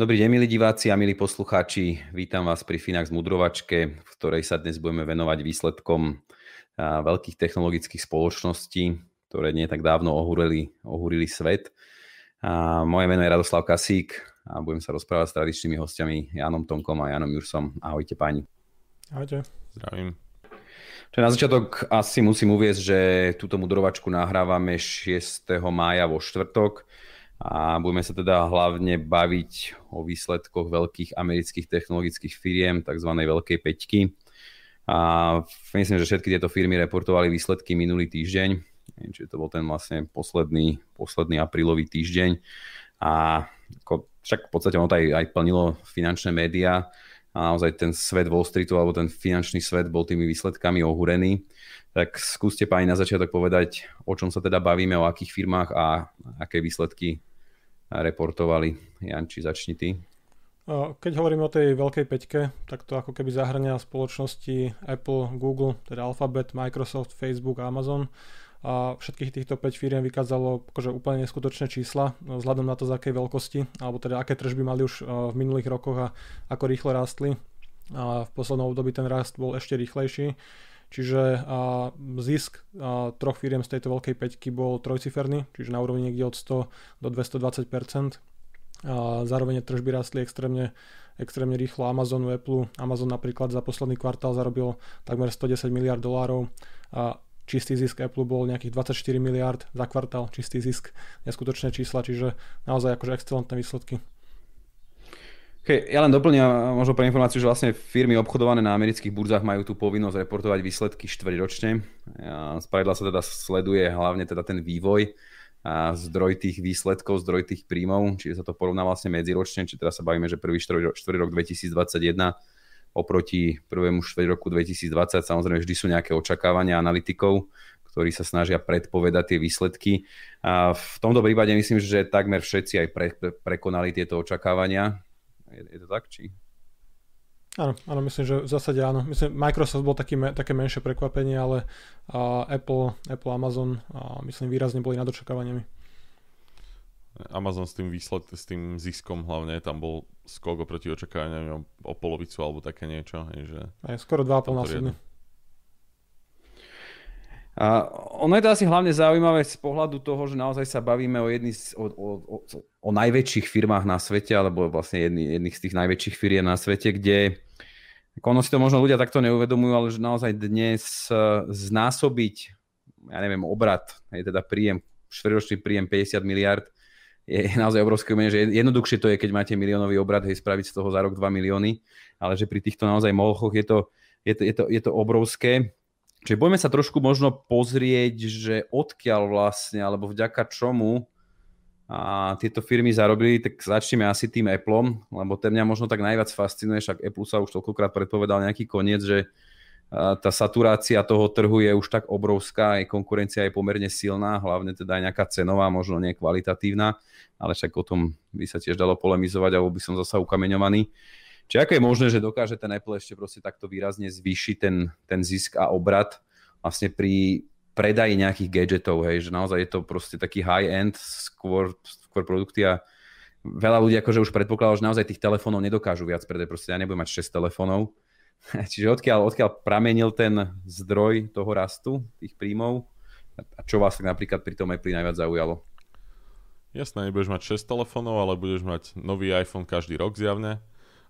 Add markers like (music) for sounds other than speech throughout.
Dobrý deň, milí diváci a milí poslucháči. Vítam vás pri Finax Mudrovačke, v ktorej sa dnes budeme venovať výsledkom veľkých technologických spoločností, ktoré nie tak dávno ohúrili, ohúrili svet. A moje meno je Radoslav Kasík a budem sa rozprávať s tradičnými hostiami Janom Tonkom a Janom Jursom. Ahojte páni. Ahojte. Zdravím. Čo na začiatok asi musím uviezť, že túto mudrovačku nahrávame 6. mája vo štvrtok a budeme sa teda hlavne baviť o výsledkoch veľkých amerických technologických firiem, tzv. veľkej peťky. A myslím, že všetky tieto firmy reportovali výsledky minulý týždeň čiže to bol ten vlastne posledný, posledný aprílový týždeň a ako, však v podstate ono to aj, aj plnilo finančné médiá a naozaj ten svet Wall Streetu alebo ten finančný svet bol tými výsledkami ohúrený. Tak skúste páni na začiatok povedať, o čom sa teda bavíme, o akých firmách a aké výsledky reportovali. Janči, začni ty. Keď hovorím o tej veľkej peťke, tak to ako keby zahrania spoločnosti Apple, Google, teda Alphabet, Microsoft, Facebook a Amazon a všetkých týchto 5 firiem vykázalo akože úplne neskutočné čísla no, vzhľadom na to, z akej veľkosti, alebo teda aké tržby mali už e, v minulých rokoch a ako rýchlo rástli. A v poslednom období ten rast bol ešte rýchlejší. Čiže zisk troch firiem z tejto veľkej peťky bol trojciferný, čiže na úrovni niekde od 100 do 220 a zároveň tržby rastli extrémne, extrémne rýchlo Amazonu, Apple. Amazon napríklad za posledný kvartál zarobil takmer 110 miliard dolárov a čistý zisk Apple bol nejakých 24 miliard za kvartál, čistý zisk, neskutočné čísla, čiže naozaj akože excelentné výsledky. Okay, ja len doplňam možno pre informáciu, že vlastne firmy obchodované na amerických burzách majú tú povinnosť reportovať výsledky štvrťročne. Spravidla sa teda sleduje hlavne teda ten vývoj a zdroj tých výsledkov, zdroj tých príjmov, čiže sa to porovná vlastne medziročne, či teraz sa bavíme, že prvý štvrť rok 2021 oproti prvému štvrť roku 2020. Samozrejme, vždy sú nejaké očakávania analytikov, ktorí sa snažia predpovedať tie výsledky. A v tomto prípade myslím, že takmer všetci aj pre, prekonali tieto očakávania. Je, je to tak, či? Áno, áno, myslím, že v zásade áno. Myslím, Microsoft bol taký, také menšie prekvapenie, ale a Apple, Apple, Amazon a myslím výrazne boli nad očakávaniami. Amazon s tým výsled, s tým ziskom hlavne, tam bol skok oproti očakávaniam o, o polovicu alebo také niečo. Že Aj skoro 2,5 násobne. A ono je to asi hlavne zaujímavé z pohľadu toho, že naozaj sa bavíme o, jedný z, o, o, o, najväčších firmách na svete, alebo vlastne jedný, jedných z tých najväčších firiem na svete, kde ono si to možno ľudia takto neuvedomujú, ale že naozaj dnes e, znásobiť, ja neviem, obrad, je teda príjem, štvrťročný príjem 50 miliard, je naozaj obrovské umenie, že jednoduchšie to je, keď máte miliónový obrad, hej, spraviť z toho za rok 2 milióny, ale že pri týchto naozaj molchoch je to, je to, je to, je to obrovské. Čiže budeme sa trošku možno pozrieť, že odkiaľ vlastne, alebo vďaka čomu a tieto firmy zarobili, tak začneme asi tým Appleom, lebo ten mňa možno tak najviac fascinuje, však Apple sa už toľkokrát predpovedal nejaký koniec, že tá saturácia toho trhu je už tak obrovská, aj konkurencia je pomerne silná, hlavne teda aj nejaká cenová, možno nie kvalitatívna, ale však o tom by sa tiež dalo polemizovať, alebo by som zasa ukameňovaný. Či ako je možné, že dokáže ten Apple ešte proste takto výrazne zvýšiť ten, ten zisk a obrad vlastne pri predaji nejakých gadgetov, hej, že naozaj je to proste taký high-end, skôr, skôr produkty a veľa ľudí akože už predpokladalo, že naozaj tých telefónov nedokážu viac predať, proste ja nebudem mať 6 telefónov, (laughs) Čiže odkiaľ, odkiaľ pramenil ten zdroj toho rastu, tých príjmov a čo vás tak napríklad pri tom Apple najviac zaujalo? Jasné, nebudeš mať 6 telefónov, ale budeš mať nový iPhone každý rok zjavne.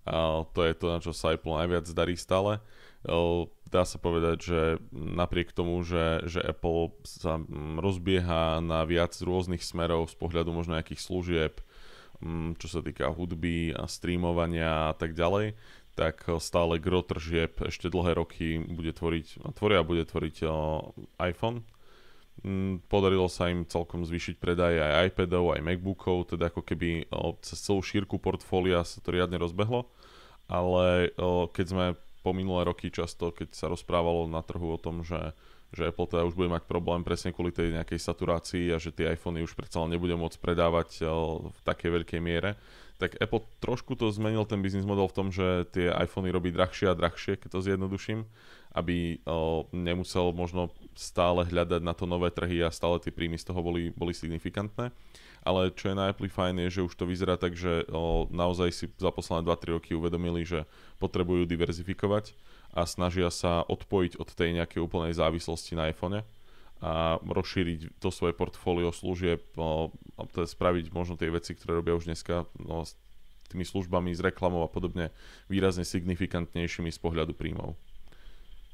A to je to, na čo sa Apple najviac darí stále. Dá sa povedať, že napriek tomu, že, že Apple sa mm, rozbieha na viac rôznych smerov z pohľadu možno nejakých služieb, mm, čo sa týka hudby a streamovania a tak ďalej, tak stále gro tržieb ešte dlhé roky bude tvoriť, tvoria bude tvoriť iPhone. Mm, podarilo sa im celkom zvýšiť predaj aj iPadov, aj MacBookov, teda ako keby cez celú šírku portfólia sa to riadne rozbehlo, ale keď sme po minulé roky často, keď sa rozprávalo na trhu o tom, že, že Apple teda už bude mať problém presne kvôli tej nejakej saturácii a že tie iPhony už predsa len nebude môcť predávať v takej veľkej miere, tak Apple trošku to zmenil ten biznis model v tom, že tie iPhony robí drahšie a drahšie, keď to zjednoduším aby nemusel možno stále hľadať na to nové trhy a stále tie príjmy z toho boli, boli signifikantné. Ale čo je na fajn je, že už to vyzerá tak, že naozaj si za posledné 2-3 roky uvedomili, že potrebujú diverzifikovať a snažia sa odpojiť od tej nejakej úplnej závislosti na iPhone a rozšíriť to svoje portfólio služieb, o, teda spraviť možno tie veci, ktoré robia už dneska no, s tými službami, s reklamou a podobne výrazne signifikantnejšími z pohľadu príjmov.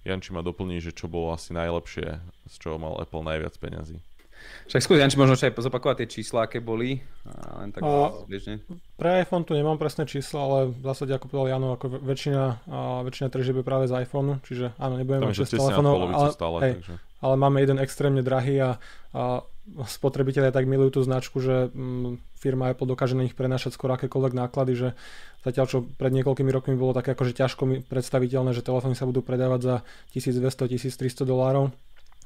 Janči ma doplní, že čo bolo asi najlepšie, z čoho mal Apple najviac peňazí. Však skús, Janči, možno aj zopakovať tie čísla, aké boli. A len tak a, Pre iPhone tu nemám presné čísla, ale v zásade, ako povedal Jano, ako väčšina, a väčšina tržieb je práve z iPhoneu, čiže áno, nebudeme mať 6 telefónov, ale, stále, hej, takže. ale máme jeden extrémne drahý a, a spotrebitelia tak milujú tú značku, že mm, firma Apple dokáže na nich prenášať skoro akékoľvek náklady, že zatiaľ čo pred niekoľkými rokmi bolo také akože ťažko predstaviteľné, že telefóny sa budú predávať za 1200-1300 dolárov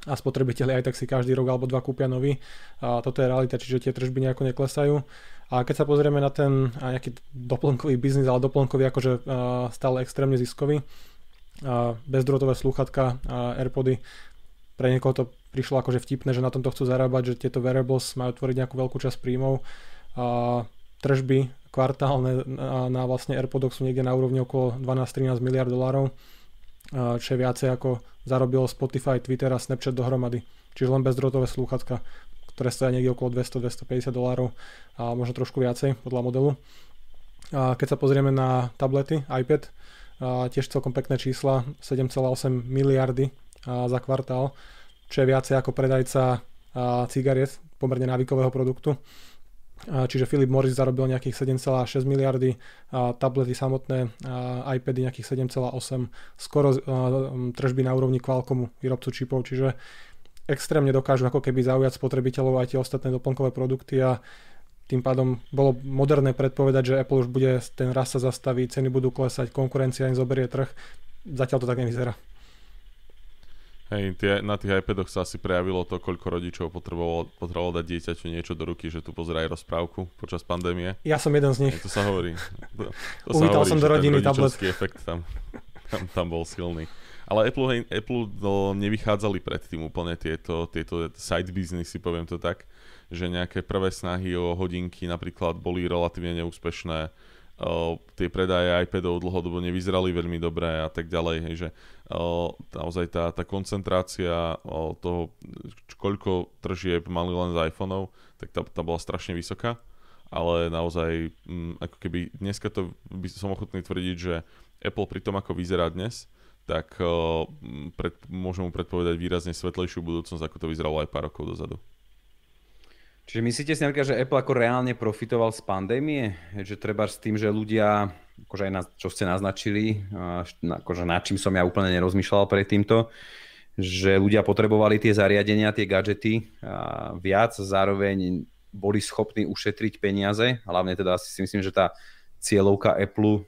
a spotrebitelia aj tak si každý rok alebo dva kúpia nový. A toto je realita, čiže tie tržby nejako neklesajú. A keď sa pozrieme na ten nejaký doplnkový biznis, ale doplnkový akože stále extrémne ziskový, bezdrôtové slúchatka, Airpody, pre niekoho to prišlo akože vtipné, že na tomto chcú zarábať, že tieto wearables majú tvoriť nejakú veľkú časť príjmov. A tržby kvartálne na, na vlastne AirPodoch sú niekde na úrovni okolo 12-13 miliard dolárov, čo je viacej ako zarobilo Spotify, Twitter a Snapchat dohromady. Čiže len bezdrôtové slúchatka, ktoré stojí niekde okolo 200-250 dolárov a možno trošku viacej podľa modelu. A keď sa pozrieme na tablety, iPad, a tiež celkom pekné čísla, 7,8 miliardy za kvartál, čo je viacej ako predajca cigariet, pomerne návykového produktu. Čiže Philip Morris zarobil nejakých 7,6 miliardy, tablety samotné, iPady nejakých 7,8, skoro tržby na úrovni Qualcommu, výrobcu čipov, čiže extrémne dokážu ako keby zaujať spotrebiteľov aj tie ostatné doplnkové produkty a tým pádom bolo moderné predpovedať, že Apple už bude, ten raz sa zastaví, ceny budú klesať, konkurencia im zoberie trh. Zatiaľ to tak nevyzerá. Hej, tie, na tých iPadoch sa asi prejavilo to, koľko rodičov potrebovalo, potrebovalo dať dieťaťu niečo do ruky, že tu pozeraj rozprávku počas pandémie. Ja som jeden z nich. Hej, to sa hovorí. To, to Uvítal sa hovorí, som do rodiny tablet. efekt tam, tam, tam bol silný. Ale Apple, hej, Apple no, nevychádzali predtým úplne tieto, tieto side businessy, poviem to tak, že nejaké prvé snahy o hodinky napríklad boli relatívne neúspešné Uh, tie predaje iPadov dlhodobo nevyzerali veľmi dobre a tak ďalej, hej, že naozaj tá, tá koncentrácia toho, koľko tržieb mali len z iPhoneov, tak tá, tá bola strašne vysoká, ale naozaj um, ako keby dneska to by som ochotný tvrdiť, že Apple pri tom, ako vyzerá dnes, tak uh, pred, môžem mu predpovedať výrazne svetlejšiu budúcnosť, ako to vyzeralo aj pár rokov dozadu. Čiže myslíte si napríklad, že Apple ako reálne profitoval z pandémie? Že treba s tým, že ľudia, akože aj na, čo ste naznačili, akože nad čím som ja úplne nerozmýšľal pred týmto, že ľudia potrebovali tie zariadenia, tie gadžety viac, zároveň boli schopní ušetriť peniaze. Hlavne teda si myslím, že tá cieľovka Apple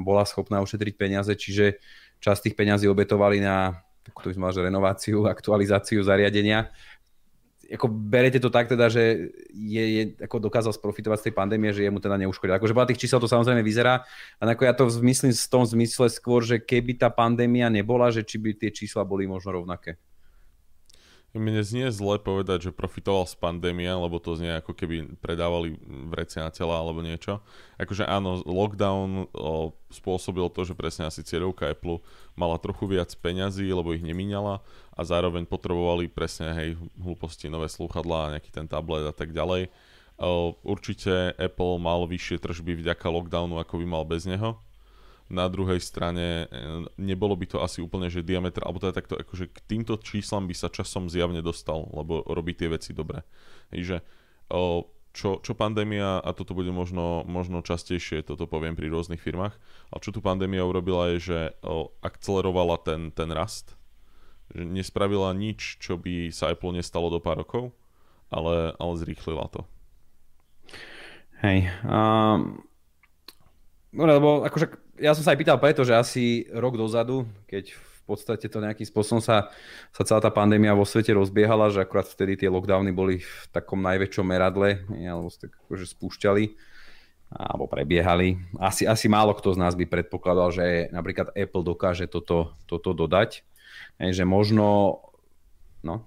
bola schopná ušetriť peniaze, čiže časť tých peniazí obetovali na to by som mal, že renováciu, aktualizáciu zariadenia ako berete to tak teda, že je, je ako dokázal sprofitovať z tej pandémie, že jemu teda neuškodil. Akože podľa tých čísel to samozrejme vyzerá, a ako ja to myslím v tom zmysle skôr, že keby tá pandémia nebola, že či by tie čísla boli možno rovnaké. Mne znie zle povedať, že profitoval z pandémie, lebo to znie ako keby predávali vrece na tela alebo niečo. Akože áno, lockdown spôsobil to, že presne asi cieľovka Apple mala trochu viac peňazí, lebo ich nemíňala a zároveň potrebovali presne hej, hlúposti, nové slúchadlá, nejaký ten tablet a tak ďalej. Určite Apple mal vyššie tržby vďaka lockdownu, ako by mal bez neho na druhej strane e, nebolo by to asi úplne, že diametr, alebo teda takto, akože k týmto číslam by sa časom zjavne dostal, lebo robí tie veci dobre. Takže čo, čo pandémia, a toto bude možno, možno častejšie, toto poviem pri rôznych firmách, ale čo tu pandémia urobila je, že akcelerovala ten, ten rast, že nespravila nič, čo by sa Apple nestalo do pár rokov, ale, ale zrýchlila to. Hej. Um, no, lebo akože ja som sa aj pýtal preto, že asi rok dozadu, keď v podstate to nejakým spôsobom sa, sa celá tá pandémia vo svete rozbiehala, že akurát vtedy tie lockdowny boli v takom najväčšom meradle, alebo tak akože spúšťali alebo prebiehali. Asi, asi málo kto z nás by predpokladal, že napríklad Apple dokáže toto, toto dodať. že možno... No.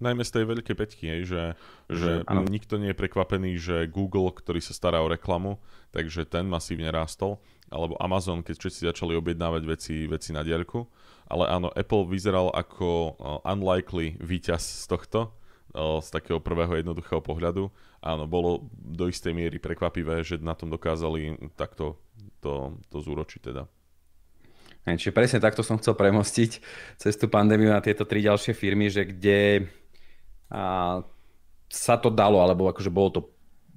Najmä z tej veľkej peťky, že, že nikto nie je prekvapený, že Google, ktorý sa stará o reklamu, takže ten masívne rástol, alebo Amazon, keď všetci začali objednávať veci, veci na diaľku. Ale áno, Apple vyzeral ako unlikely víťaz z tohto, z takého prvého jednoduchého pohľadu. Áno, bolo do istej miery prekvapivé, že na tom dokázali takto to, to zúročiť teda. Čiže presne takto som chcel premostiť cez tú pandémiu na tieto tri ďalšie firmy, že kde a, sa to dalo, alebo akože bolo to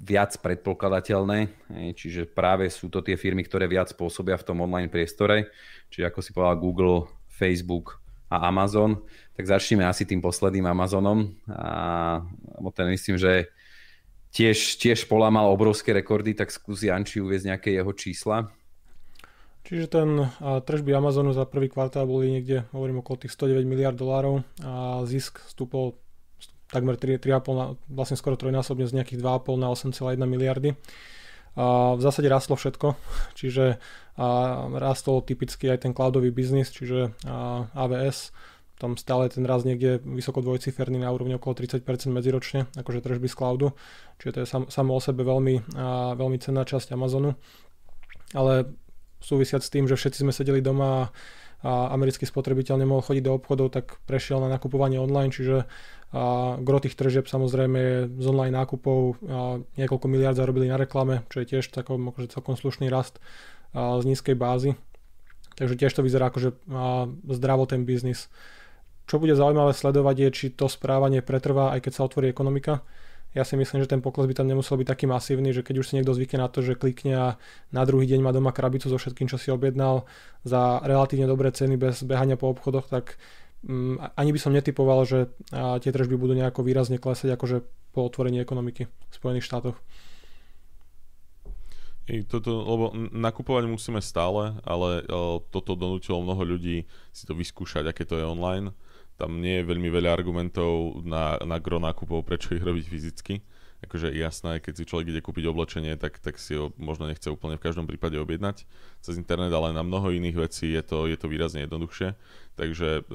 viac predpokladateľné, čiže práve sú to tie firmy, ktoré viac pôsobia v tom online priestore, čiže ako si povedal Google, Facebook, a Amazon, tak začneme asi tým posledným Amazonom. A ten myslím, že tiež, tiež polamal obrovské rekordy, tak skúsi Anči uvieť nejaké jeho čísla. Čiže ten tržby Amazonu za prvý kvartál boli niekde, hovorím, okolo tých 109 miliard dolárov a zisk stúpol takmer 3,5, vlastne skoro trojnásobne z nejakých 2,5 na 8,1 miliardy. A v zásade rastlo všetko, (laughs) čiže a rastol typicky aj ten cloudový biznis, čiže a AWS, tam stále ten raz niekde vysoko dvojciferný na úrovni okolo 30% medziročne, akože tržby z cloudu, čiže to je sam, samo o sebe veľmi, a, veľmi cenná časť Amazonu. Ale súvisiac s tým, že všetci sme sedeli doma a americký spotrebiteľ nemohol chodiť do obchodov, tak prešiel na nakupovanie online, čiže a gro tých tržieb samozrejme z online nákupov, a niekoľko miliard zarobili na reklame, čo je tiež takom, akože celkom slušný rast a z nízkej bázy. Takže tiež to vyzerá akože zdravo ten biznis. Čo bude zaujímavé sledovať je, či to správanie pretrvá, aj keď sa otvorí ekonomika. Ja si myslím, že ten pokles by tam nemusel byť taký masívny, že keď už si niekto zvykne na to, že klikne a na druhý deň má doma krabicu so všetkým, čo si objednal za relatívne dobré ceny bez behania po obchodoch, tak ani by som netypoval, že tie tržby budú nejako výrazne klesať akože po otvorení ekonomiky v Spojených štátoch. I toto, lebo nakupovať musíme stále, ale toto donútilo mnoho ľudí si to vyskúšať, aké to je online. Tam nie je veľmi veľa argumentov na, na gro nákupov, prečo ich robiť fyzicky. Akože jasné, keď si človek ide kúpiť oblečenie, tak, tak si ho možno nechce úplne v každom prípade objednať cez internet, ale na mnoho iných vecí je to, je to výrazne jednoduchšie. Takže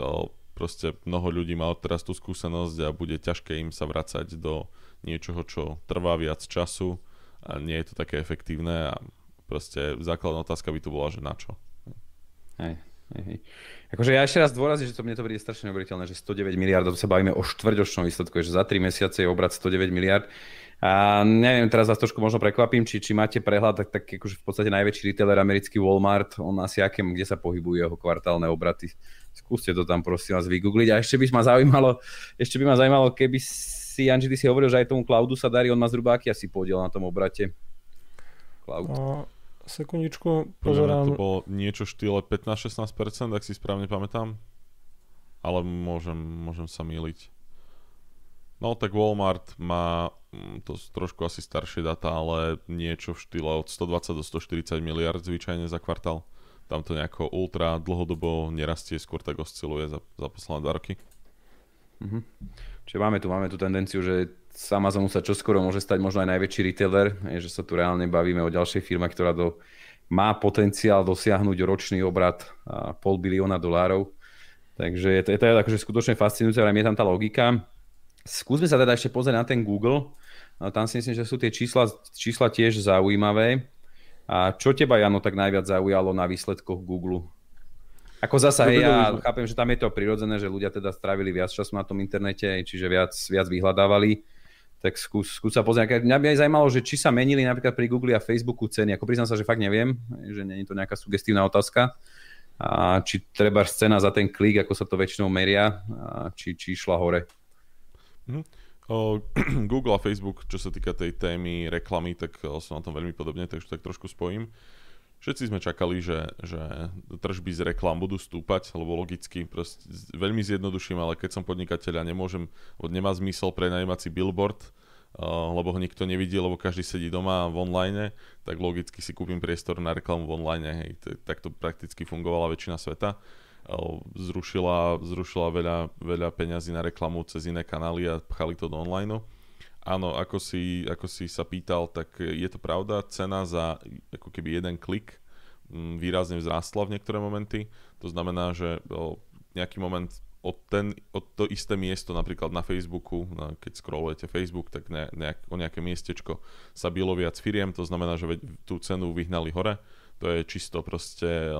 proste mnoho ľudí má teraz tú skúsenosť a bude ťažké im sa vracať do niečoho, čo trvá viac času a nie je to také efektívne a proste základná otázka by tu bola, že na čo. Hej, hej. Akože ja ešte raz dôrazím, že to mne to bude strašne neuveriteľné, že 109 miliard, to sa bavíme o štvrťročnom výsledku, že za 3 mesiace je obrad 109 miliard. A neviem, teraz vás trošku možno prekvapím, či, či máte prehľad, tak, tak akože v podstate najväčší retailer americký Walmart, on asi aké, kde sa pohybujú jeho kvartálne obraty. Skúste to tam prosím vás vygoogliť. A ešte by ma zaujímalo, ešte by ma zaujímalo, keby si, Anži, ty si hovoril, že aj tomu cloudu sa darí, on má zhruba aký asi podiel na tom obrate? Cloud. A, sekundičku, pozerám. To bolo niečo štýle 15-16%, ak si správne pamätám. Ale môžem, môžem sa míliť. No tak Walmart má mm, to trošku asi staršie data, ale niečo v štýle od 120 do 140 miliard zvyčajne za kvartál. Tam to nejako ultra dlhodobo nerastie, skôr tak osciluje za, za posledné dva roky. Mhm. Čiže máme tu, máme tu tendenciu, že z Amazonu sa čoskoro môže stať možno aj najväčší retailer, že sa tu reálne bavíme o ďalšej firme, ktorá do, má potenciál dosiahnuť ročný obrad pol bilióna dolárov. Takže je to, je to akože skutočne fascinujúce, ale je tam tá logika. Skúsme sa teda ešte pozrieť na ten Google. Tam si myslím, že sú tie čísla, čísla tiež zaujímavé. A čo teba, Jano, tak najviac zaujalo na výsledkoch Google? Ako zasa, hej, ja chápem, že tam je to prirodzené, že ľudia teda strávili viac času na tom internete, čiže viac, viac vyhľadávali. Tak skús, skús sa pozrieť. Mňa by aj zaujímalo, že či sa menili napríklad pri Google a Facebooku ceny. Ako priznám sa, že fakt neviem, že nie je to nejaká sugestívna otázka. A či treba scéna za ten klik, ako sa to väčšinou meria, a či, či išla hore. Mm. (clears throat) Google a Facebook, čo sa týka tej témy reklamy, tak som na tom veľmi podobne, takže tak trošku spojím. Všetci sme čakali, že, že tržby z reklam budú stúpať, lebo logicky, proste, veľmi zjednoduším, ale keď som podnikateľ a nemôžem, nemá zmysel prenajímať si billboard, uh, lebo ho nikto nevidí, lebo každý sedí doma v online, tak logicky si kúpim priestor na reklamu v online. Hej. Tak to prakticky fungovala väčšina sveta. Zrušila, zrušila veľa, veľa peňazí na reklamu cez iné kanály a pchali to do online. Áno, ako si, ako si sa pýtal, tak je to pravda. Cena za ako keby jeden klik mm, výrazne vzrástla v niektoré momenty. To znamená, že nejaký moment od, ten, od to isté miesto napríklad na Facebooku, na, keď scrollujete Facebook, tak ne, nejak, o nejaké miestečko sa bylo viac firiem, to znamená, že tú cenu vyhnali hore. To je čisto proste,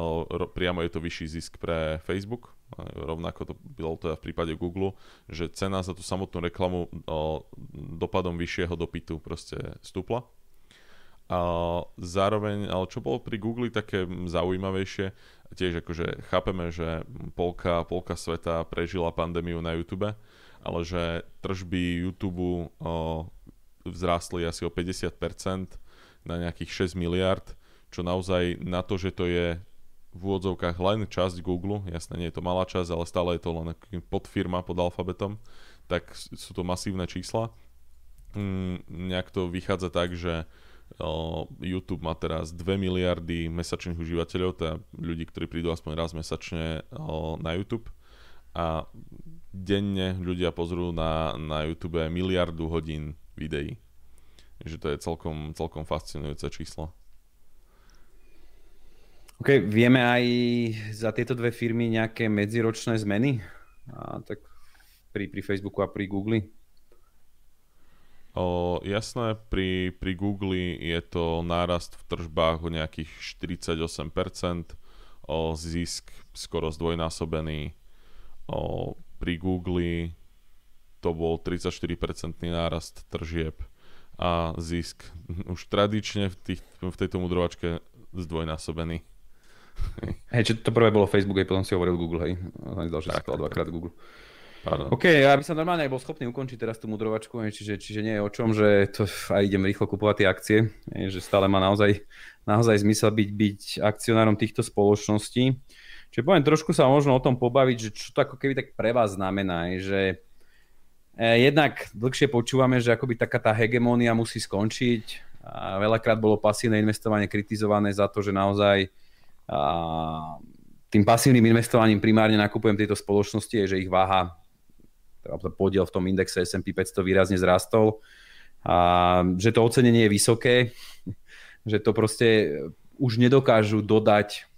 priamo je to vyšší zisk pre Facebook, rovnako to bylo teda v prípade Google, že cena za tú samotnú reklamu dopadom vyššieho dopytu proste stúpla. A zároveň, ale čo bolo pri Google také zaujímavejšie, tiež akože chápeme, že polka, polka sveta prežila pandémiu na YouTube, ale že tržby YouTube vzrástli asi o 50% na nejakých 6 miliard, čo naozaj na to, že to je v úvodzovkách len časť Google, jasne nie je to malá časť, ale stále je to len podfirma pod alfabetom, tak sú to masívne čísla. Mm, nejak to vychádza tak, že YouTube má teraz 2 miliardy mesačných užívateľov, teda ľudí, ktorí prídu aspoň raz mesačne na YouTube a denne ľudia pozrú na, na YouTube miliardu hodín videí. Takže to je celkom, celkom fascinujúce číslo. OK, vieme aj za tieto dve firmy nejaké medziročné zmeny? A, tak pri, pri Facebooku a pri Google? O, jasné, pri, pri Google je to nárast v tržbách o nejakých 48%, o zisk skoro zdvojnásobený. O, pri Google to bol 34% nárast tržieb a zisk už tradične v, tých, v tejto mudrovačke zdvojnásobený. Hej, čo to prvé bolo Facebook, aj potom si hovoril Google, hej. Zdal, že si dvakrát Google. Pardon. OK, ja by som normálne aj bol schopný ukončiť teraz tú mudrovačku, hej, čiže, čiže nie je o čom, že to aj idem rýchlo kupovať tie akcie, hej, že stále má naozaj, naozaj zmysel byť, byť akcionárom týchto spoločností. Čiže poviem trošku sa možno o tom pobaviť, že čo to ako keby tak pre vás znamená, hej, že eh, jednak dlhšie počúvame, že akoby taká tá hegemónia musí skončiť. A veľakrát bolo pasívne investovanie kritizované za to, že naozaj a tým pasívnym investovaním primárne nakupujem tieto spoločnosti, je, že ich váha, teda podiel v tom indexe S&P 500 výrazne zrastol a že to ocenenie je vysoké, (laughs) že to proste už nedokážu dodať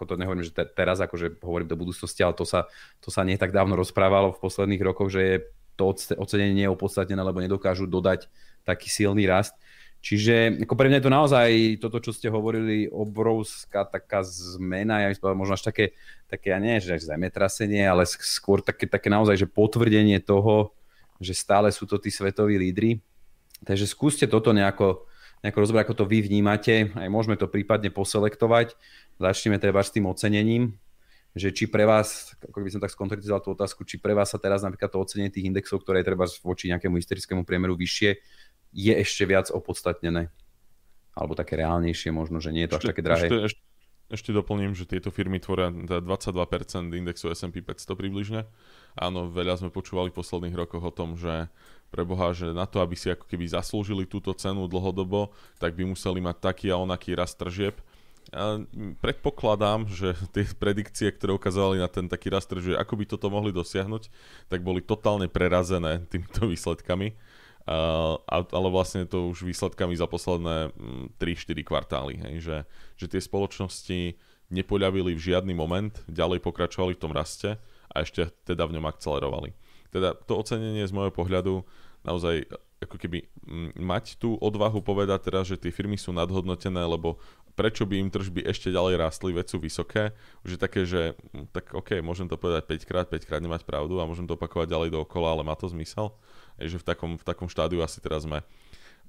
ako to nehovorím, že te, teraz akože hovorím do budúcnosti, ale to sa, to sa nie tak dávno rozprávalo v posledných rokoch, že je to ocenenie nie je opodstatnené, lebo nedokážu dodať taký silný rast. Čiže ako pre mňa je to naozaj toto, čo ste hovorili, obrovská taká zmena, ja myslím, možno až také, také ja nie, že až zemetrasenie, ale skôr také, také naozaj, že potvrdenie toho, že stále sú to tí svetoví lídry. Takže skúste toto nejako, nejako rozbrať, ako to vy vnímate, aj môžeme to prípadne poselektovať. Začneme teda s tým ocenením, že či pre vás, ako by som tak skonkretizoval tú otázku, či pre vás sa teraz napríklad to ocenenie tých indexov, ktoré je treba voči nejakému historickému priemeru vyššie, je ešte viac opodstatnené. Alebo také reálnejšie možno, že nie je to ešte, až také drahé. Ešte, ešte, ešte doplním, že tieto firmy tvoria 22% indexu S&P 500 približne. Áno, veľa sme počúvali v posledných rokoch o tom, že pre Boha, že na to, aby si ako keby zaslúžili túto cenu dlhodobo, tak by museli mať taký a onaký rast tržieb. Ja predpokladám, že tie predikcie, ktoré ukázali na ten taký rast tržieb, ako by toto mohli dosiahnuť, tak boli totálne prerazené týmito výsledkami ale vlastne to už výsledkami za posledné 3-4 mm, kvartály, hej, že, že tie spoločnosti nepoľavili v žiadny moment, ďalej pokračovali v tom raste a ešte teda v ňom akcelerovali. Teda to ocenenie z môjho pohľadu naozaj ako keby mať tú odvahu povedať teraz, že tie firmy sú nadhodnotené, lebo prečo by im tržby ešte ďalej rástli, veď sú vysoké, už je také, že tak OK, môžem to povedať 5 krát, 5 krát nemať pravdu a môžem to opakovať ďalej dookola, ale má to zmysel že v takom, v takom štádiu asi teraz sme.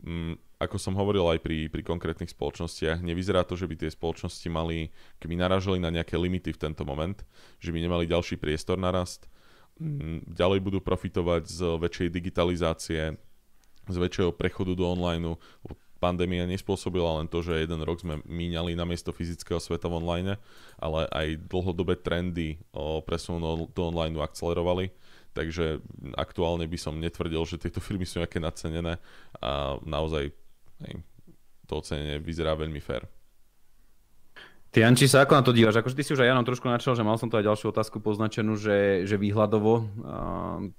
Mm, ako som hovoril aj pri, pri konkrétnych spoločnostiach, nevyzerá to, že by tie spoločnosti mali, keby naražali na nejaké limity v tento moment, že by nemali ďalší priestor na rast, mm, ďalej budú profitovať z väčšej digitalizácie, z väčšieho prechodu do online. Pandémia nespôsobila len to, že jeden rok sme míňali na miesto fyzického sveta v online, ale aj dlhodobé trendy presun do online akcelerovali. Takže aktuálne by som netvrdil, že tieto firmy sú nejaké nadcenené a naozaj to ocenenie vyzerá veľmi fér. Ty Janči sa ako na to dívaš? Akože ty si už aj Janom trošku načal, že mal som tu aj ďalšiu otázku poznačenú, že, že výhľadovo,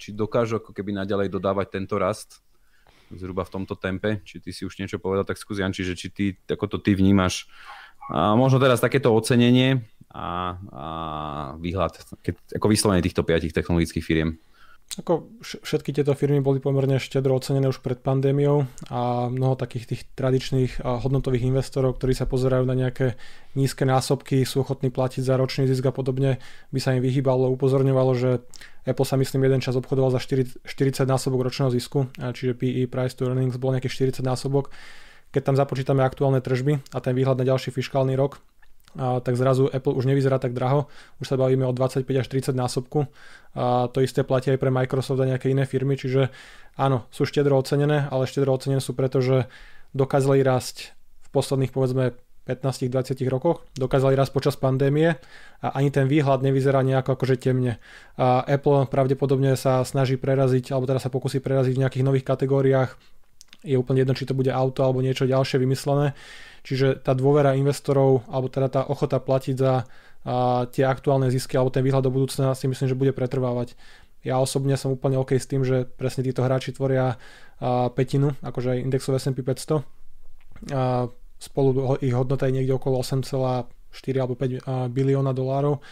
či dokážu ako keby naďalej dodávať tento rast zhruba v tomto tempe, či ty si už niečo povedal, tak skús Janči, že či ty, ako to ty vnímaš a možno teraz takéto ocenenie a, a výhľad, keď, ako vyslovene týchto piatich technologických firiem. Ako všetky tieto firmy boli pomerne štedro ocenené už pred pandémiou a mnoho takých tých tradičných hodnotových investorov, ktorí sa pozerajú na nejaké nízke násobky, sú ochotní platiť za ročný zisk a podobne, by sa im vyhýbalo, upozorňovalo, že Apple sa myslím jeden čas obchodoval za 40 násobok ročného zisku, čiže PE, price to earnings, bol nejaký 40 násobok. Keď tam započítame aktuálne tržby a ten výhľad na ďalší fiskálny rok, tak zrazu Apple už nevyzerá tak draho, už sa bavíme o 25 až 30 násobku a to isté platí aj pre Microsoft a nejaké iné firmy, čiže áno, sú štedro ocenené, ale štedro ocenené sú preto, že dokázali rásť v posledných povedzme 15-20 rokoch, dokázali raz počas pandémie a ani ten výhľad nevyzerá nejako akože temne. A Apple pravdepodobne sa snaží preraziť, alebo teda sa pokusí preraziť v nejakých nových kategóriách. Je úplne jedno, či to bude auto alebo niečo ďalšie vymyslené. Čiže tá dôvera investorov, alebo teda tá ochota platiť za a, tie aktuálne zisky, alebo ten výhľad do budúcna si myslím, že bude pretrvávať. Ja osobne som úplne OK s tým, že presne títo hráči tvoria a, petinu, akože aj indexov S&P 500. A, spolu ich hodnota je niekde okolo 8,4 alebo 5 bilióna dolárov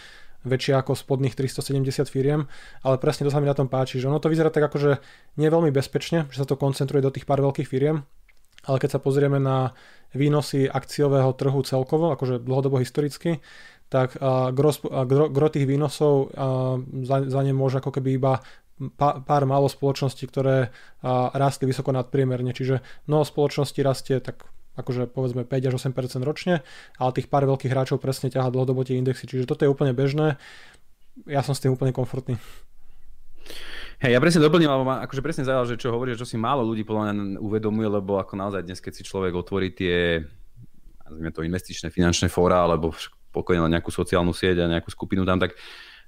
väčšia ako spodných 370 firiem, ale presne to sa mi na tom páči, že ono to vyzerá tak akože nie veľmi bezpečne, že sa to koncentruje do tých pár veľkých firiem, ale keď sa pozrieme na výnosy akciového trhu celkovo, akože dlhodobo historicky, tak gro, gro, gro tých výnosov za, za ne môže ako keby iba pár, málo spoločností, ktoré rastli vysoko nadpriemerne. Čiže mnoho spoločností rastie tak akože povedzme 5 až 8% ročne, ale tých pár veľkých hráčov presne ťaha dlhodobo tie indexy. Čiže toto je úplne bežné. Ja som s tým úplne komfortný. Hej, ja presne doplním, lebo ma akože presne zaujal, že čo hovoríš, čo si málo ľudí podľa mňa uvedomuje, lebo ako naozaj dnes, keď si človek otvorí tie to investičné finančné fóra, alebo pokojne na nejakú sociálnu sieť a nejakú skupinu tam, tak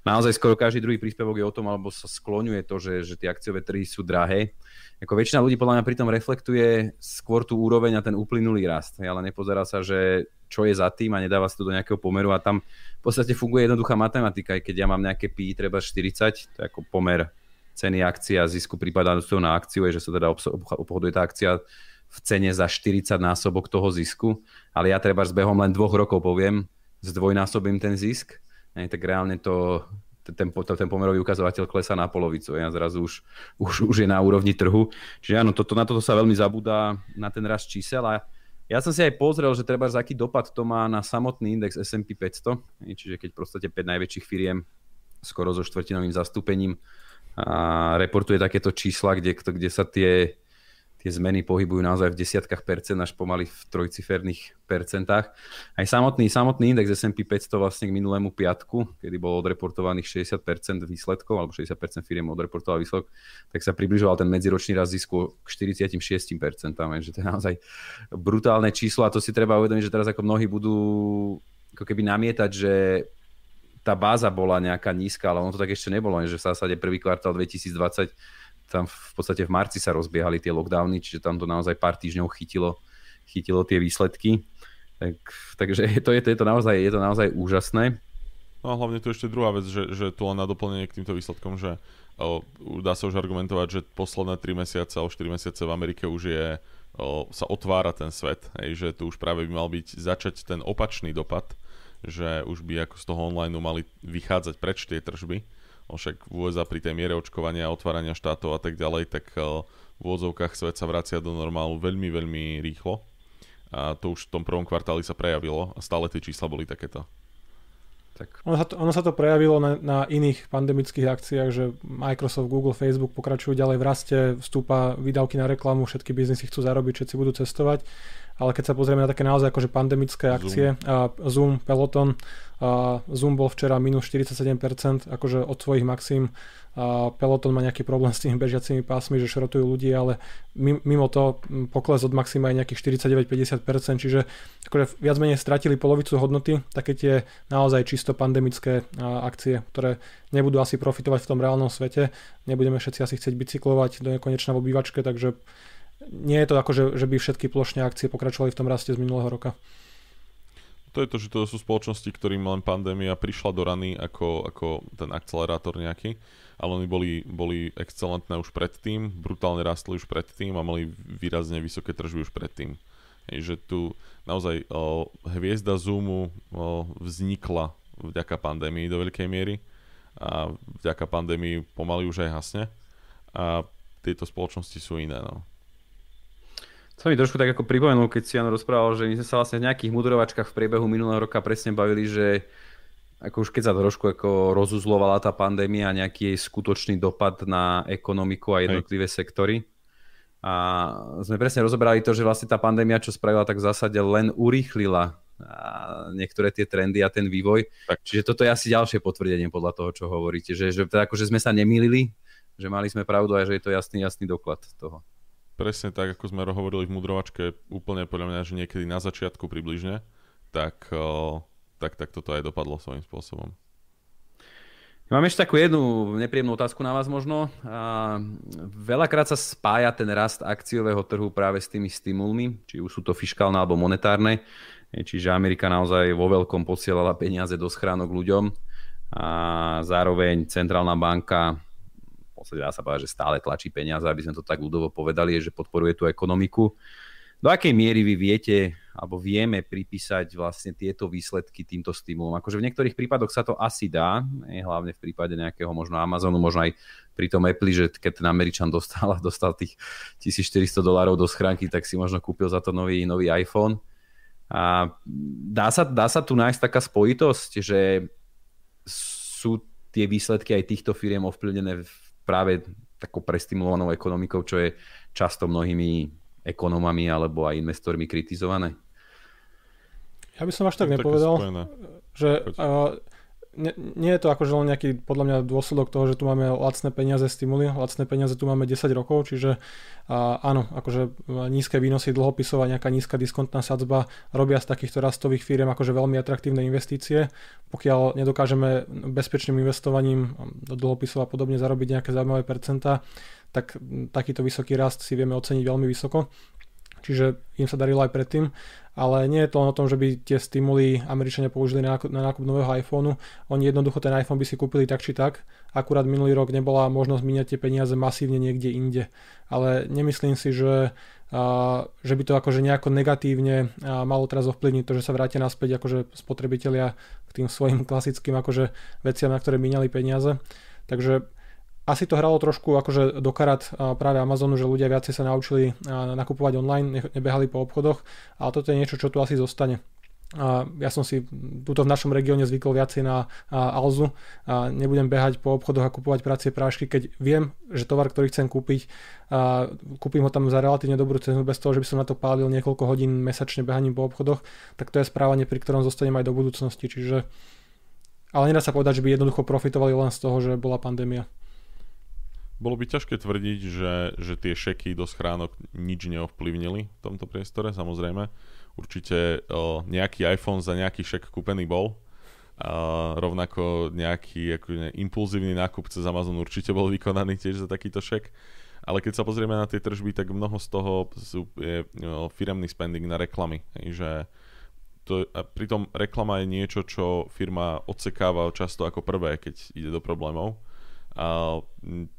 naozaj skoro každý druhý príspevok je o tom, alebo sa skloňuje to, že, že tie akciové trhy sú drahé. Ako väčšina ľudí podľa mňa pritom reflektuje skôr tú úroveň a ten uplynulý rast, ale nepozerá sa, že čo je za tým a nedáva sa to do nejakého pomeru a tam v podstate funguje jednoduchá matematika, aj keď ja mám nejaké PI treba 40, to je ako pomer ceny akcie a zisku prípadajúceho na akciu je, že sa teda obchoduje tá akcia v cene za 40 násobok toho zisku, ale ja treba s behom len dvoch rokov poviem, zdvojnásobím ten zisk, ne, tak reálne to, ten, ten pomerový ukazovateľ klesá na polovicu a zrazu už, (laughs) už, už je na úrovni trhu. Čiže áno, toto, na toto sa veľmi zabúda na ten rast čísel a ja som si aj pozrel, že treba aký dopad to má na samotný index S&P 500, čiže keď v podstate 5 najväčších firiem skoro so štvrtinovým zastúpením a reportuje takéto čísla, kde, kde sa tie, tie zmeny pohybujú naozaj v desiatkách percent až pomaly v trojciferných percentách. Aj samotný, samotný index S&P 500 vlastne k minulému piatku, kedy bolo odreportovaných 60% výsledkov, alebo 60% firiem odreportoval výsledok, tak sa približoval ten medziročný rast zisku k 46%, že to je naozaj brutálne číslo a to si treba uvedomiť, že teraz ako mnohí budú ako keby namietať, že tá báza bola nejaká nízka, ale ono to tak ešte nebolo, že v zásade prvý kvartál 2020 tam v podstate v marci sa rozbiehali tie lockdowny, čiže tam to naozaj pár týždňov chytilo, chytilo tie výsledky. Tak, takže je to, je, to, je, to naozaj, je to naozaj úžasné. No a hlavne tu ešte druhá vec, že, že tu len na doplnenie k týmto výsledkom, že o, dá sa už argumentovať, že posledné 3 mesiace alebo 4 mesiace v Amerike už je, o, sa otvára ten svet, hej, že tu už práve by mal byť začať ten opačný dopad, že už by ako z toho online mali vychádzať preč tie tržby. Však v USA pri tej miere očkovania, otvárania štátov a tak ďalej, tak eh, v úvodzovkách svet sa vracia do normálu veľmi, veľmi rýchlo. A to už v tom prvom kvartáli sa prejavilo a stále tie čísla boli takéto. Tak. Ono, sa to, ono sa to prejavilo na, na iných pandemických akciách, že Microsoft, Google, Facebook pokračujú ďalej v raste, vstúpa výdavky na reklamu, všetky biznisy chcú zarobiť, všetci budú cestovať ale keď sa pozrieme na také naozaj akože pandemické akcie, Zoom, Zoom Peloton, Zoom bol včera minus 47%, akože od svojich maxim a Peloton má nejaký problém s tými bežiacimi pásmi, že šrotujú ľudí, ale mimo to pokles od maxima je nejakých 49-50%, čiže akože viac menej stratili polovicu hodnoty, také tie naozaj čisto pandemické akcie, ktoré nebudú asi profitovať v tom reálnom svete, nebudeme všetci asi chcieť bicyklovať do nekonečna v obývačke, takže nie je to ako, že, že by všetky plošne akcie pokračovali v tom raste z minulého roka. To je to, že to sú spoločnosti, ktorým len pandémia prišla do rany ako, ako ten akcelerátor nejaký, ale oni boli, boli excelentné už predtým, brutálne rastli už predtým a mali výrazne vysoké tržby už predtým. Hej, že tu naozaj o, hviezda Zoomu o, vznikla vďaka pandémii do veľkej miery a vďaka pandémii pomaly už aj hasne a tieto spoločnosti sú iné. No. To mi trošku tak ako pripomenul, keď si Jan rozprával, že my sme sa vlastne v nejakých mudrovačkách v priebehu minulého roka presne bavili, že ako už keď sa trošku ako rozuzlovala tá pandémia, nejaký jej skutočný dopad na ekonomiku a jednotlivé Hej. sektory. A sme presne rozoberali to, že vlastne tá pandémia, čo spravila, tak v zásade len urýchlila niektoré tie trendy a ten vývoj. Tak. Čiže toto je asi ďalšie potvrdenie podľa toho, čo hovoríte. Že, že, teda ako, že sme sa nemýlili, že mali sme pravdu a že je to jasný, jasný doklad toho presne tak, ako sme hovorili v mudrovačke, úplne podľa mňa, že niekedy na začiatku približne, tak, tak, tak toto aj dopadlo svojím spôsobom. Mám ešte takú jednu nepríjemnú otázku na vás možno. A veľakrát sa spája ten rast akciového trhu práve s tými stimulmi, či už sú to fiskálne alebo monetárne. Čiže Amerika naozaj vo veľkom posielala peniaze do schránok ľuďom a zároveň centrálna banka podstate dá sa povedať, že stále tlačí peniaze, aby sme to tak ľudovo povedali, že podporuje tú ekonomiku. Do akej miery vy viete alebo vieme pripísať vlastne tieto výsledky týmto stimulom? Akože v niektorých prípadoch sa to asi dá, hlavne v prípade nejakého možno Amazonu, možno aj pri tom Apple, že keď ten Američan dostal, (laughs) dostal tých 1400 dolárov do schránky, tak si možno kúpil za to nový, nový iPhone. A dá sa, dá sa tu nájsť taká spojitosť, že sú tie výsledky aj týchto firiem ovplyvnené práve takou prestimulovanou ekonomikou, čo je často mnohými ekonomami alebo aj investormi kritizované? Ja by som až tak nepovedal, že uh, nie, nie je to akože len nejaký podľa mňa dôsledok toho, že tu máme lacné peniaze, stimuly, lacné peniaze tu máme 10 rokov, čiže a, áno, akože nízke výnosy dlhopisov a nejaká nízka diskontná sadzba robia z takýchto rastových firiem akože veľmi atraktívne investície. Pokiaľ nedokážeme bezpečným investovaním do dlhopisov a podobne zarobiť nejaké zaujímavé percentá, tak takýto vysoký rast si vieme oceniť veľmi vysoko. Čiže im sa darilo aj predtým, ale nie je to len o tom, že by tie stimuly Američania použili na nákup, nového iPhoneu, oni jednoducho ten iPhone by si kúpili tak či tak, akurát minulý rok nebola možnosť míňať tie peniaze masívne niekde inde, ale nemyslím si, že a, že by to akože nejako negatívne a, malo teraz ovplyvniť to, že sa vrátia naspäť akože spotrebitelia k tým svojim (laughs) klasickým akože veciam, na ktoré míňali peniaze. Takže asi to hralo trošku akože do karat práve Amazonu, že ľudia viacej sa naučili nakupovať online, nebehali po obchodoch, ale toto je niečo, čo tu asi zostane. Ja som si túto v našom regióne zvykol viacej na Alzu a nebudem behať po obchodoch a kupovať pracie prášky, keď viem, že tovar, ktorý chcem kúpiť, a kúpim ho tam za relatívne dobrú cenu bez toho, že by som na to pálil niekoľko hodín mesačne behaním po obchodoch, tak to je správanie, pri ktorom zostanem aj do budúcnosti. Čiže ale nedá sa povedať, že by jednoducho profitovali len z toho, že bola pandémia. Bolo by ťažké tvrdiť, že, že tie šeky do schránok nič neovplyvnili v tomto priestore, samozrejme. Určite o, nejaký iPhone za nejaký šek kúpený bol. A rovnako nejaký ako ne, impulzívny nákup cez Amazon určite bol vykonaný tiež za takýto šek. Ale keď sa pozrieme na tie tržby, tak mnoho z toho sú, je no, firemný spending na reklamy. Že to, a pritom reklama je niečo, čo firma odsekáva často ako prvé, keď ide do problémov a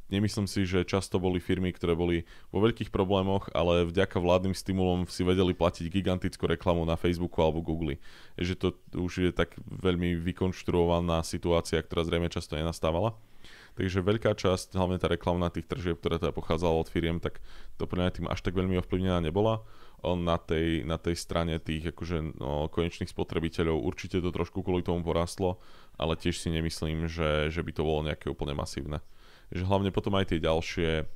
nemyslím si, že často boli firmy, ktoré boli vo veľkých problémoch, ale vďaka vládnym stimulom si vedeli platiť gigantickú reklamu na Facebooku alebo Google. Že to už je tak veľmi vykonštruovaná situácia, ktorá zrejme často nenastávala. Takže veľká časť, hlavne tá reklamná tých tržieb, ktorá teda pochádzala od firiem, tak to pre tým až tak veľmi ovplyvnená nebola. Na tej, na tej strane tých akože, no, konečných spotrebiteľov určite to trošku kvôli tomu porastlo, ale tiež si nemyslím, že, že by to bolo nejaké úplne masívne. Že hlavne potom aj tie ďalšie,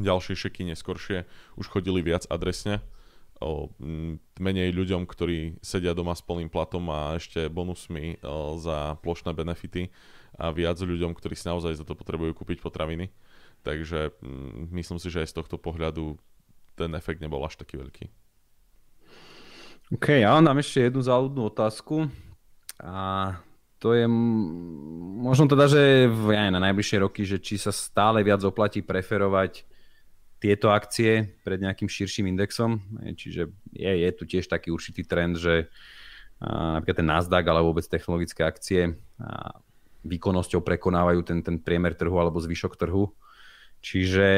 ďalšie šeky neskoršie už chodili viac adresne, o, menej ľuďom, ktorí sedia doma s plným platom a ešte bonusmi za plošné benefity a viac ľuďom, ktorí si naozaj za to potrebujú kúpiť potraviny. Takže myslím si, že aj z tohto pohľadu ten efekt nebol až taký veľký. OK, ja vám dám ešte jednu záľudnú otázku. A to je možno teda, že v, aj na najbližšie roky, že či sa stále viac oplatí preferovať tieto akcie pred nejakým širším indexom. Čiže je, je tu tiež taký určitý trend, že napríklad ten Nasdaq alebo vôbec technologické akcie výkonnosťou prekonávajú ten, ten priemer trhu alebo zvyšok trhu. Čiže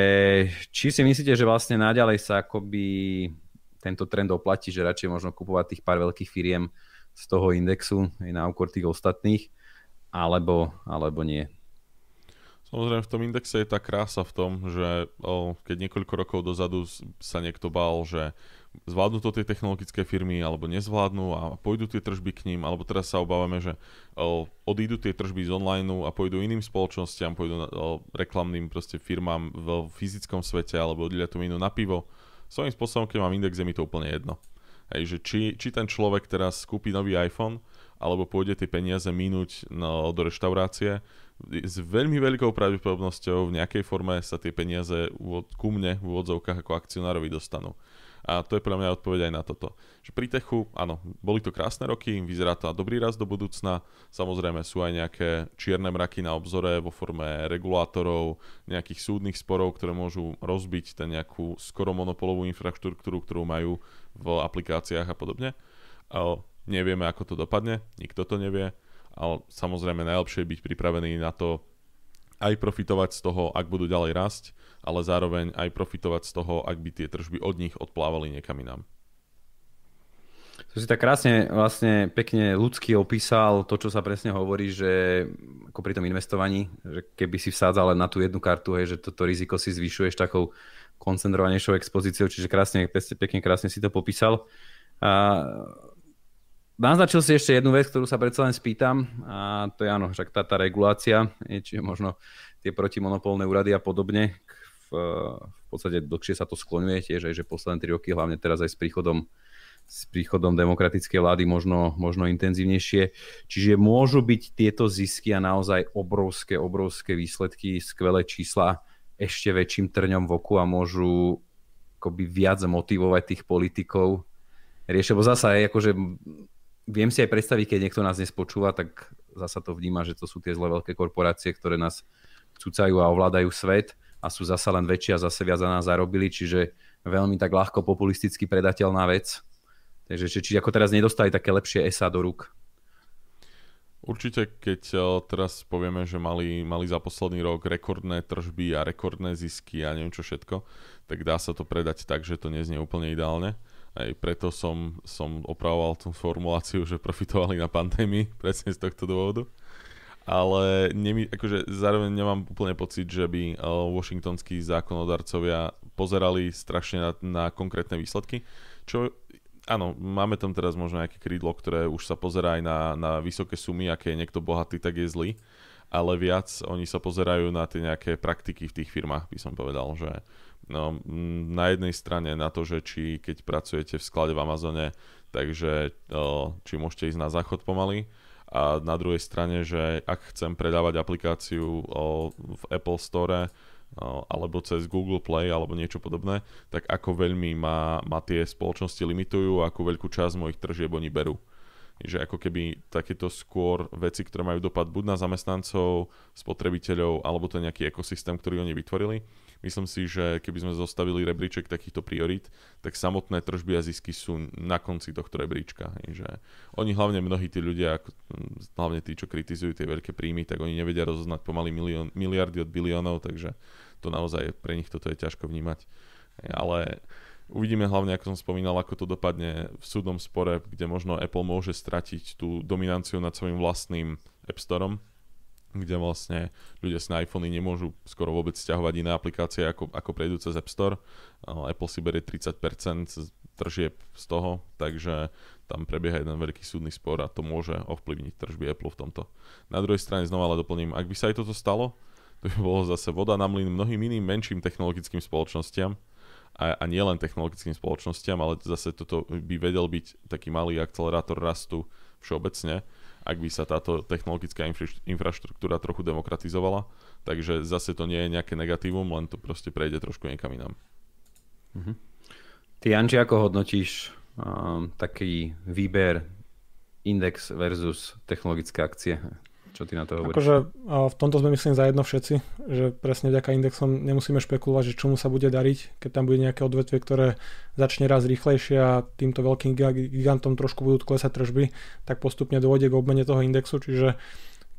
či si myslíte, že vlastne naďalej sa akoby tento trend oplatí, že radšej možno kupovať tých pár veľkých firiem z toho indexu aj na úkor tých ostatných, alebo, alebo nie. Samozrejme v tom indexe je tá krása v tom, že o, keď niekoľko rokov dozadu sa niekto bál, že zvládnu to tie technologické firmy alebo nezvládnu a pôjdu tie tržby k ním, alebo teraz sa obávame, že o, odídu tie tržby z online a pôjdu iným spoločnostiam, pôjdu na, o, reklamným proste firmám v fyzickom svete alebo odília tú minu na pivo. Svojím spôsobom, keď mám index, je mi to úplne jedno. Hej, že či, či ten človek teraz kúpi nový iPhone, alebo pôjde tie peniaze minúť no, do reštaurácie, s veľmi veľkou pravdepodobnosťou v nejakej forme sa tie peniaze ku mne v úvodzovkách ako akcionárovi dostanú. A to je pre mňa odpoveď aj na toto. Že pri Techu, áno, boli to krásne roky, vyzerá to na dobrý raz do budúcna. Samozrejme sú aj nejaké čierne mraky na obzore vo forme regulátorov, nejakých súdnych sporov, ktoré môžu rozbiť ten nejakú skoro monopolovú infraštruktúru, ktorú majú v aplikáciách a podobne. A nevieme, ako to dopadne, nikto to nevie, ale samozrejme najlepšie je byť pripravený na to aj profitovať z toho, ak budú ďalej rásť, ale zároveň aj profitovať z toho, ak by tie tržby od nich odplávali niekam inám. To si tak krásne, vlastne pekne ľudsky opísal to, čo sa presne hovorí, že ako pri tom investovaní, že keby si vsádzal len na tú jednu kartu, hej, že toto riziko si zvyšuješ takou koncentrovanejšou expozíciou, čiže krásne, pekne krásne si to popísal. A Naznačil si ešte jednu vec, ktorú sa predsa len spýtam a to je áno, však tá, tá regulácia, čiže možno tie protimonopolné úrady a podobne. V, v podstate dlhšie sa to skloňuje tiež, aj že posledné 3 roky, hlavne teraz aj s príchodom s príchodom demokratickej vlády možno, možno intenzívnejšie. Čiže môžu byť tieto zisky a naozaj obrovské, obrovské výsledky, skvelé čísla ešte väčším trňom v oku a môžu akoby viac motivovať tých politikov riešiť. Lebo zasa je akože viem si aj predstaviť, keď niekto nás nespočúva, tak zasa to vníma, že to sú tie zle veľké korporácie, ktoré nás cúcajú a ovládajú svet a sú zasa len väčšie a zase viac za nás zarobili, čiže veľmi tak ľahko populisticky predateľná vec. Takže či, či ako teraz nedostali také lepšie SA do rúk? Určite, keď eh, teraz povieme, že mali, mali za posledný rok rekordné tržby a rekordné zisky a neviem čo všetko, tak dá sa to predať tak, že to neznie úplne ideálne. Aj preto som, som opravoval tú formuláciu, že profitovali na pandémii, presne z tohto dôvodu. Ale nemi, akože zároveň nemám úplne pocit, že by uh, washingtonskí zákonodarcovia pozerali strašne na, na konkrétne výsledky. Čo áno, máme tam teraz možno nejaké krídlo, ktoré už sa pozerá aj na, na vysoké sumy, aké je niekto bohatý, tak je zlý. Ale viac oni sa pozerajú na tie nejaké praktiky v tých firmách, by som povedal, že No, na jednej strane na to, že či keď pracujete v sklade v Amazone, takže či môžete ísť na záchod pomaly a na druhej strane, že ak chcem predávať aplikáciu v Apple Store alebo cez Google Play alebo niečo podobné, tak ako veľmi ma, ma tie spoločnosti limitujú a akú veľkú časť mojich tržieb oni berú. Že ako keby takéto skôr veci, ktoré majú dopad buď na zamestnancov, spotrebiteľov, alebo to je nejaký ekosystém, ktorý oni vytvorili, Myslím si, že keby sme zostavili rebríček takýchto priorít, tak samotné tržby a zisky sú na konci tohto rebríčka. Že oni hlavne mnohí tí ľudia, hlavne tí, čo kritizujú tie veľké príjmy, tak oni nevedia rozoznať pomaly milión, miliardy od biliónov, takže to naozaj pre nich toto je ťažko vnímať. Ale Uvidíme hlavne, ako som spomínal, ako to dopadne v súdnom spore, kde možno Apple môže stratiť tú dominanciu nad svojim vlastným App Storeom, kde vlastne ľudia si na iPhony nemôžu skoro vôbec stiahovať iné aplikácie, ako, ako prejdú cez App Store. Apple si berie 30% tržieb z toho, takže tam prebieha jeden veľký súdny spor a to môže ovplyvniť tržby Apple v tomto. Na druhej strane znova ale doplním, ak by sa aj toto stalo, to by bolo zase voda na mlyn mnohým iným menším technologickým spoločnostiam a, a nielen technologickým spoločnostiam, ale zase toto by vedel byť taký malý akcelerátor rastu všeobecne, ak by sa táto technologická infra, infraštruktúra trochu demokratizovala. Takže zase to nie je nejaké negatívum, len to proste prejde trošku niekam inám. Mhm. Ty, Janči, ako hodnotíš um, taký výber index versus technologické akcie? Čo ty na to hovoríš? Akože v tomto sme myslím zajedno všetci, že presne vďaka indexom nemusíme špekulovať, že čomu sa bude dariť, keď tam bude nejaké odvetvie, ktoré začne raz rýchlejšie a týmto veľkým gigantom trošku budú klesať tržby, tak postupne dôjde k obmene toho indexu, čiže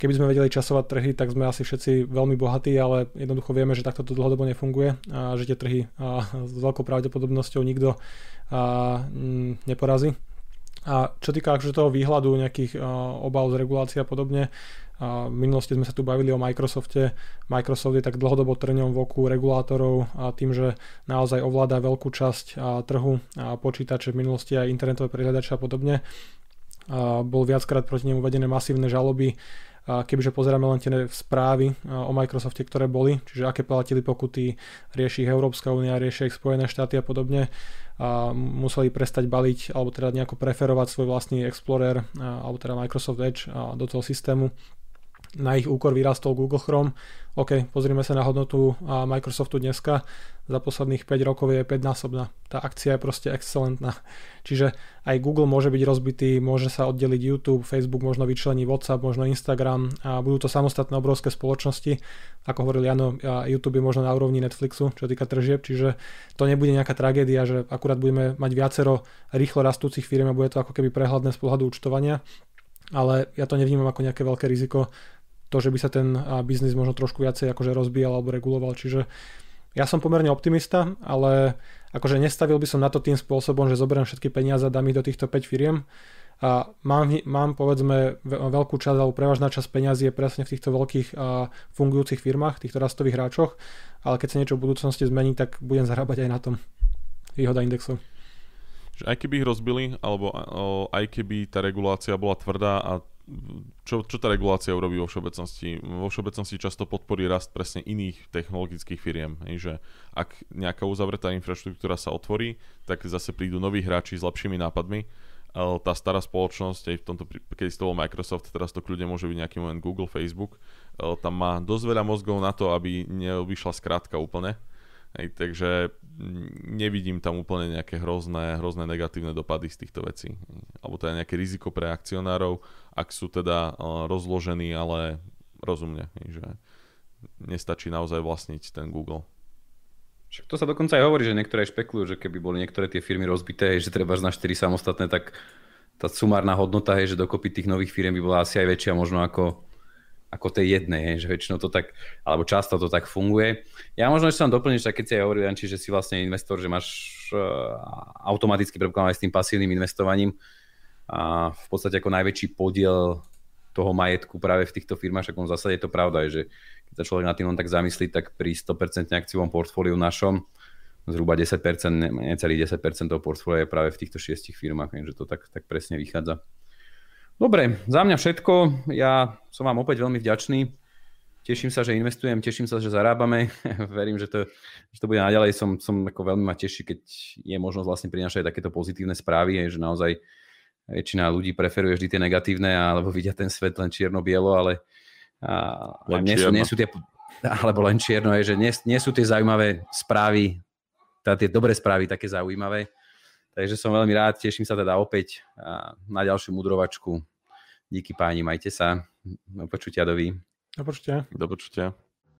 keby sme vedeli časovať trhy, tak sme asi všetci veľmi bohatí, ale jednoducho vieme, že takto to dlhodobo nefunguje a že tie trhy a s veľkou pravdepodobnosťou nikto a, m, neporazí. A čo týka akože toho výhľadu nejakých uh, obav z regulácie a podobne, a v minulosti sme sa tu bavili o Microsofte. Microsoft je tak dlhodobo trňom v oku regulátorov a tým, že naozaj ovláda veľkú časť trhu a počítače v minulosti aj internetové prehľadače a podobne. Bol viackrát proti nemu uvedené masívne žaloby kebyže pozeráme len tie správy o Microsofte, ktoré boli, čiže aké platili pokuty, rieši ich Európska únia, rieši ich Spojené štáty a podobne, a museli prestať baliť alebo teda nejako preferovať svoj vlastný Explorer alebo teda Microsoft Edge do toho systému na ich úkor vyrastol Google Chrome. OK, pozrime sa na hodnotu Microsoftu dneska. Za posledných 5 rokov je 5 násobná. Tá akcia je proste excelentná. Čiže aj Google môže byť rozbitý, môže sa oddeliť YouTube, Facebook možno vyčlení WhatsApp, možno Instagram a budú to samostatné obrovské spoločnosti. Ako hovoril Jano, YouTube je možno na úrovni Netflixu, čo týka tržieb, čiže to nebude nejaká tragédia, že akurát budeme mať viacero rýchlo rastúcich firm a bude to ako keby prehľadné z pohľadu účtovania ale ja to nevnímam ako nejaké veľké riziko to, že by sa ten biznis možno trošku viacej akože rozbíjal alebo reguloval. Čiže ja som pomerne optimista, ale akože nestavil by som na to tým spôsobom, že zoberiem všetky peniaze a dám ich do týchto 5 firiem. A mám, mám povedzme veľkú časť alebo prevažná časť peňazí je presne v týchto veľkých a fungujúcich firmách, týchto rastových hráčoch, ale keď sa niečo v budúcnosti zmení, tak budem zarábať aj na tom. Výhoda indexov. Aj keby ich rozbili, alebo aj keby tá regulácia bola tvrdá a čo, čo tá regulácia urobí vo všeobecnosti? Vo všeobecnosti často podporí rast presne iných technologických firiem. Že ak nejaká uzavretá infraštruktúra sa otvorí, tak zase prídu noví hráči s lepšími nápadmi. Tá stará spoločnosť, aj v tomto, keď to bol Microsoft, teraz to kľudne môže byť nejaký moment Google, Facebook, tam má dosť veľa mozgov na to, aby neobyšla skrátka úplne Hej, takže nevidím tam úplne nejaké hrozné, hrozné negatívne dopady z týchto vecí. Alebo teda nejaké riziko pre akcionárov, ak sú teda rozložení, ale rozumne, že nestačí naozaj vlastniť ten Google. Však to sa dokonca aj hovorí, že niektoré špekulujú, že keby boli niektoré tie firmy rozbité, že treba na 4 samostatné, tak tá sumárna hodnota je, že dokopy tých nových firm by bola asi aj väčšia možno ako ako tej jednej, že väčšinou to tak, alebo často to tak funguje. Ja možno ešte tam doplniť, keď si aj hovoril, Janči, že si vlastne investor, že máš uh, automaticky predpokladám aj s tým pasívnym investovaním a v podstate ako najväčší podiel toho majetku práve v týchto firmách, však on v zásade je to pravda, je, že keď sa človek na tým len tak zamyslí, tak pri 100% akciovom portfóliu našom zhruba 10%, necelých 10% toho portfólia je práve v týchto šiestich firmách, že to tak, tak presne vychádza. Dobre, za mňa všetko. Ja som vám opäť veľmi vďačný. Teším sa, že investujem, teším sa, že zarábame. (laughs) Verím, že to, že to bude naďalej. Som, som ako veľmi ma teší, keď je možnosť vlastne prinašať takéto pozitívne správy, že naozaj väčšina ľudí preferuje vždy tie negatívne, alebo vidia ten svet len čierno-bielo, ale a, len nie, sú, nie sú tie, alebo len čierno, je, že nie, nie sú tie zaujímavé správy, teda tie dobré správy také zaujímavé. Takže som veľmi rád, teším sa teda opäť na ďalšiu mudrovačku. Díky páni, majte sa. Do počutia, dovi. Do počutia. Do počutia.